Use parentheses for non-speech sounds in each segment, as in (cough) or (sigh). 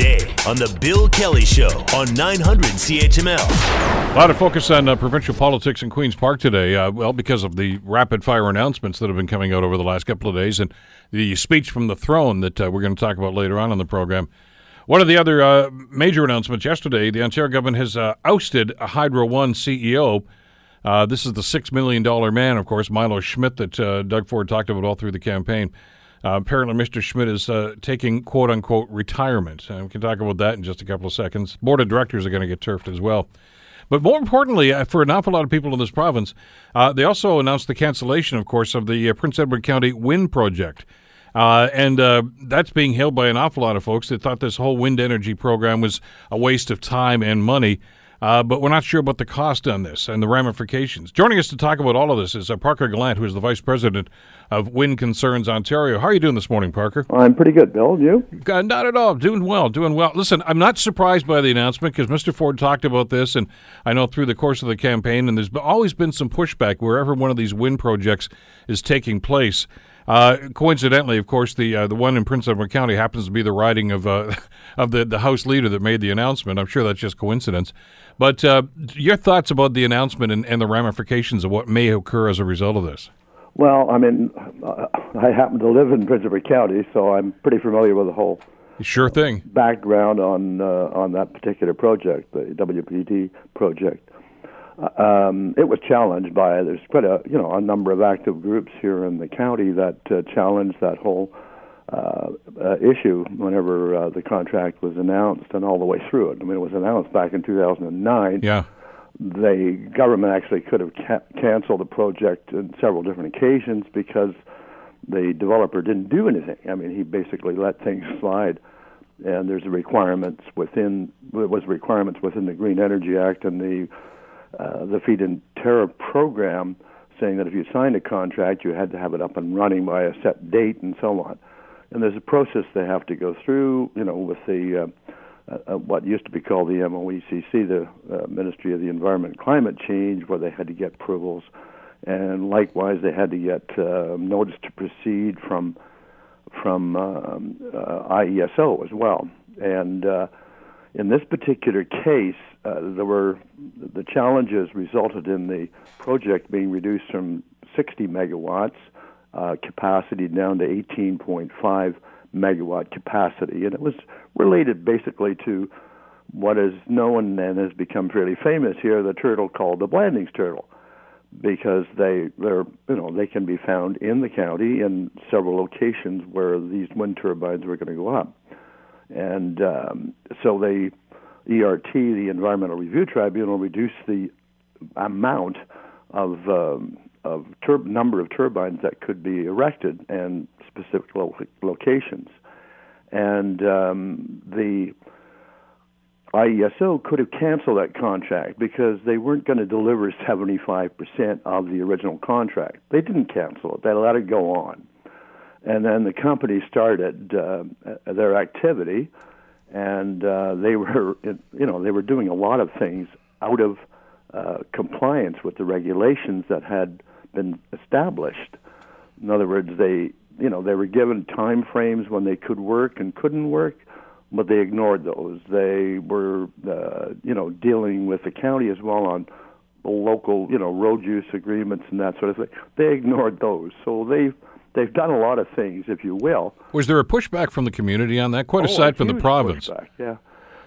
today on The Bill Kelly Show on 900 CHML. A lot of focus on uh, provincial politics in Queen's Park today. Uh, well, because of the rapid fire announcements that have been coming out over the last couple of days and the speech from the throne that uh, we're going to talk about later on in the program. One of the other uh, major announcements yesterday, the Ontario government has uh, ousted a Hydro One CEO. Uh, this is the $6 million man, of course, Mayo Schmidt, that Doug Ford talked about all through the campaign. Uh, apparently, Mr. Schmidt is uh, taking quote unquote retirement. And we can talk about that in just a couple of seconds. Board of directors are going to get turfed as well. But more importantly, uh, for an awful lot of people in this province, uh, they also announced the cancellation, of course, of the Prince Edward County Wind Project. And that's being hailed by an awful lot of folks that thought this whole wind energy program was a waste of time and money. Uh, but we're not sure about the cost on this and the ramifications. Joining us to talk about all of this is uh, Parker Gallant, who is the Vice President of Wind Concerns Ontario. How are you doing this morning, Parker? I'm pretty good, Bill. You? Uh, not at all. Doing well, doing well. Listen, I'm not surprised by the announcement because Mr. Ford talked about this, and I know through the course of the campaign, and there's always been some pushback wherever one of these wind projects is taking place. Uh, coincidentally, of course, the uh, the one in Prince Edward County happens to be the riding of uh, (laughs) of the, the House leader that made the announcement. I'm sure that's just coincidence. But uh, your thoughts about the announcement and, and, the ramifications of what may occur as a result of this? Well, I mean, I happen to live in Prince Edward County, so I'm pretty familiar with the whole sure thing background on uh, on that particular project, the WPD project. Um, it was challenged by there's quite a you know a number of active groups here in the county that uh, challenged that whole uh, uh, issue whenever uh, the contract was announced and all the way through it. I mean, it was announced back in 2009. Yeah. The government actually could have ca- canceled the project on several different occasions because the developer didn't do anything. I mean, he basically let things (laughs) slide. And there's requirements within there was requirements within the Green Energy Act and the uh, the Feed in Tariff program saying that if you signed a contract, you had to have it up and running by a set date and so on and there's a process they have to go through, you know, with the uh, uh, what used to be called the MOECC, the uh, Ministry of the Environment and Climate Change, where they had to get approvals, and likewise they had to get uh, notice to proceed from from um, uh, IESO as well. And uh, in this particular case, uh, there were the challenges resulted in the project being reduced from 60 megawatts uh, capacity down to 18.5 megawatt capacity, and it was related basically to what is known and has become fairly famous here, the turtle called the Blandings turtle, because they they're you know they can be found in the county in several locations where these wind turbines were going to go up, and um, so they ERT, the Environmental Review Tribunal, reduced the amount of um, of tur- number of turbines that could be erected and specific lo- locations. And um, the IESO could have canceled that contract because they weren't going to deliver 75% of the original contract. They didn't cancel it, they let it go on. And then the company started uh, their activity, and uh, they (laughs) were, you know, they were doing a lot of things out of uh, compliance with the regulations that had been established. In other words, they you know they were given time frames when they could work and couldn't work, but they ignored those. They were uh, you know dealing with the county as well on local you know road use agreements and that sort of thing. They ignored those, so they they've done a lot of things, if you will. Was there a pushback from the community on that? Quite oh, aside from the province. Pushback, yeah.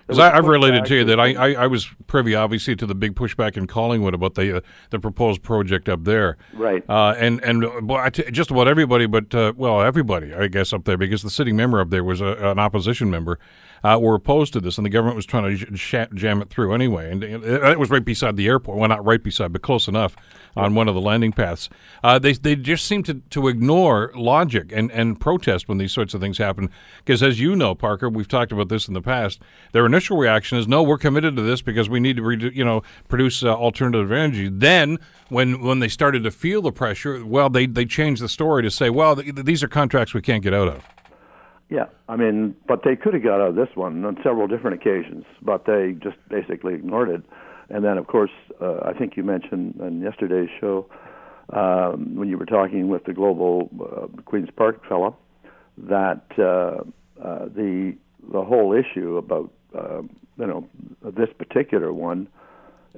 Because I've related to you that I, I, I, was privy, obviously, to the big pushback in Collingwood about the uh, the proposed project up there. Right. Uh, and and well, just about everybody, but uh, well, everybody, I guess, up there, because the sitting member up there was a, an opposition member, uh, were opposed to this, and the government was trying to j- jam it through anyway. And it was right beside the airport. Well, not right beside, but close enough on one of the landing paths. Uh, they they just seem to, to ignore logic and, and protest when these sorts of things happen. Because as you know, Parker, we've talked about this in the past. Their initial reaction is, "No, we're committed to this because we need to, redu- you know, produce uh, alternative energy." Then, when when they started to feel the pressure, well, they they changed the story to say, "Well, th- these are contracts we can't get out of." Yeah, I mean, but they could have got out of this one on several different occasions, but they just basically ignored it. And then, of course, uh, I think you mentioned in yesterday's show um, when you were talking with the global uh, Queens Park fellow that uh, uh, the the whole issue about uh, you know this particular one,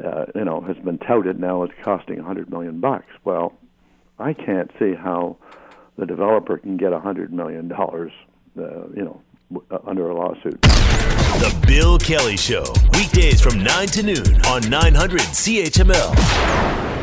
uh, you know, has been touted now as costing a hundred million bucks. Well, I can't see how the developer can get a hundred million dollars, uh, you know, uh, under a lawsuit. The Bill Kelly Show, weekdays from 9 to noon on 900 CHML.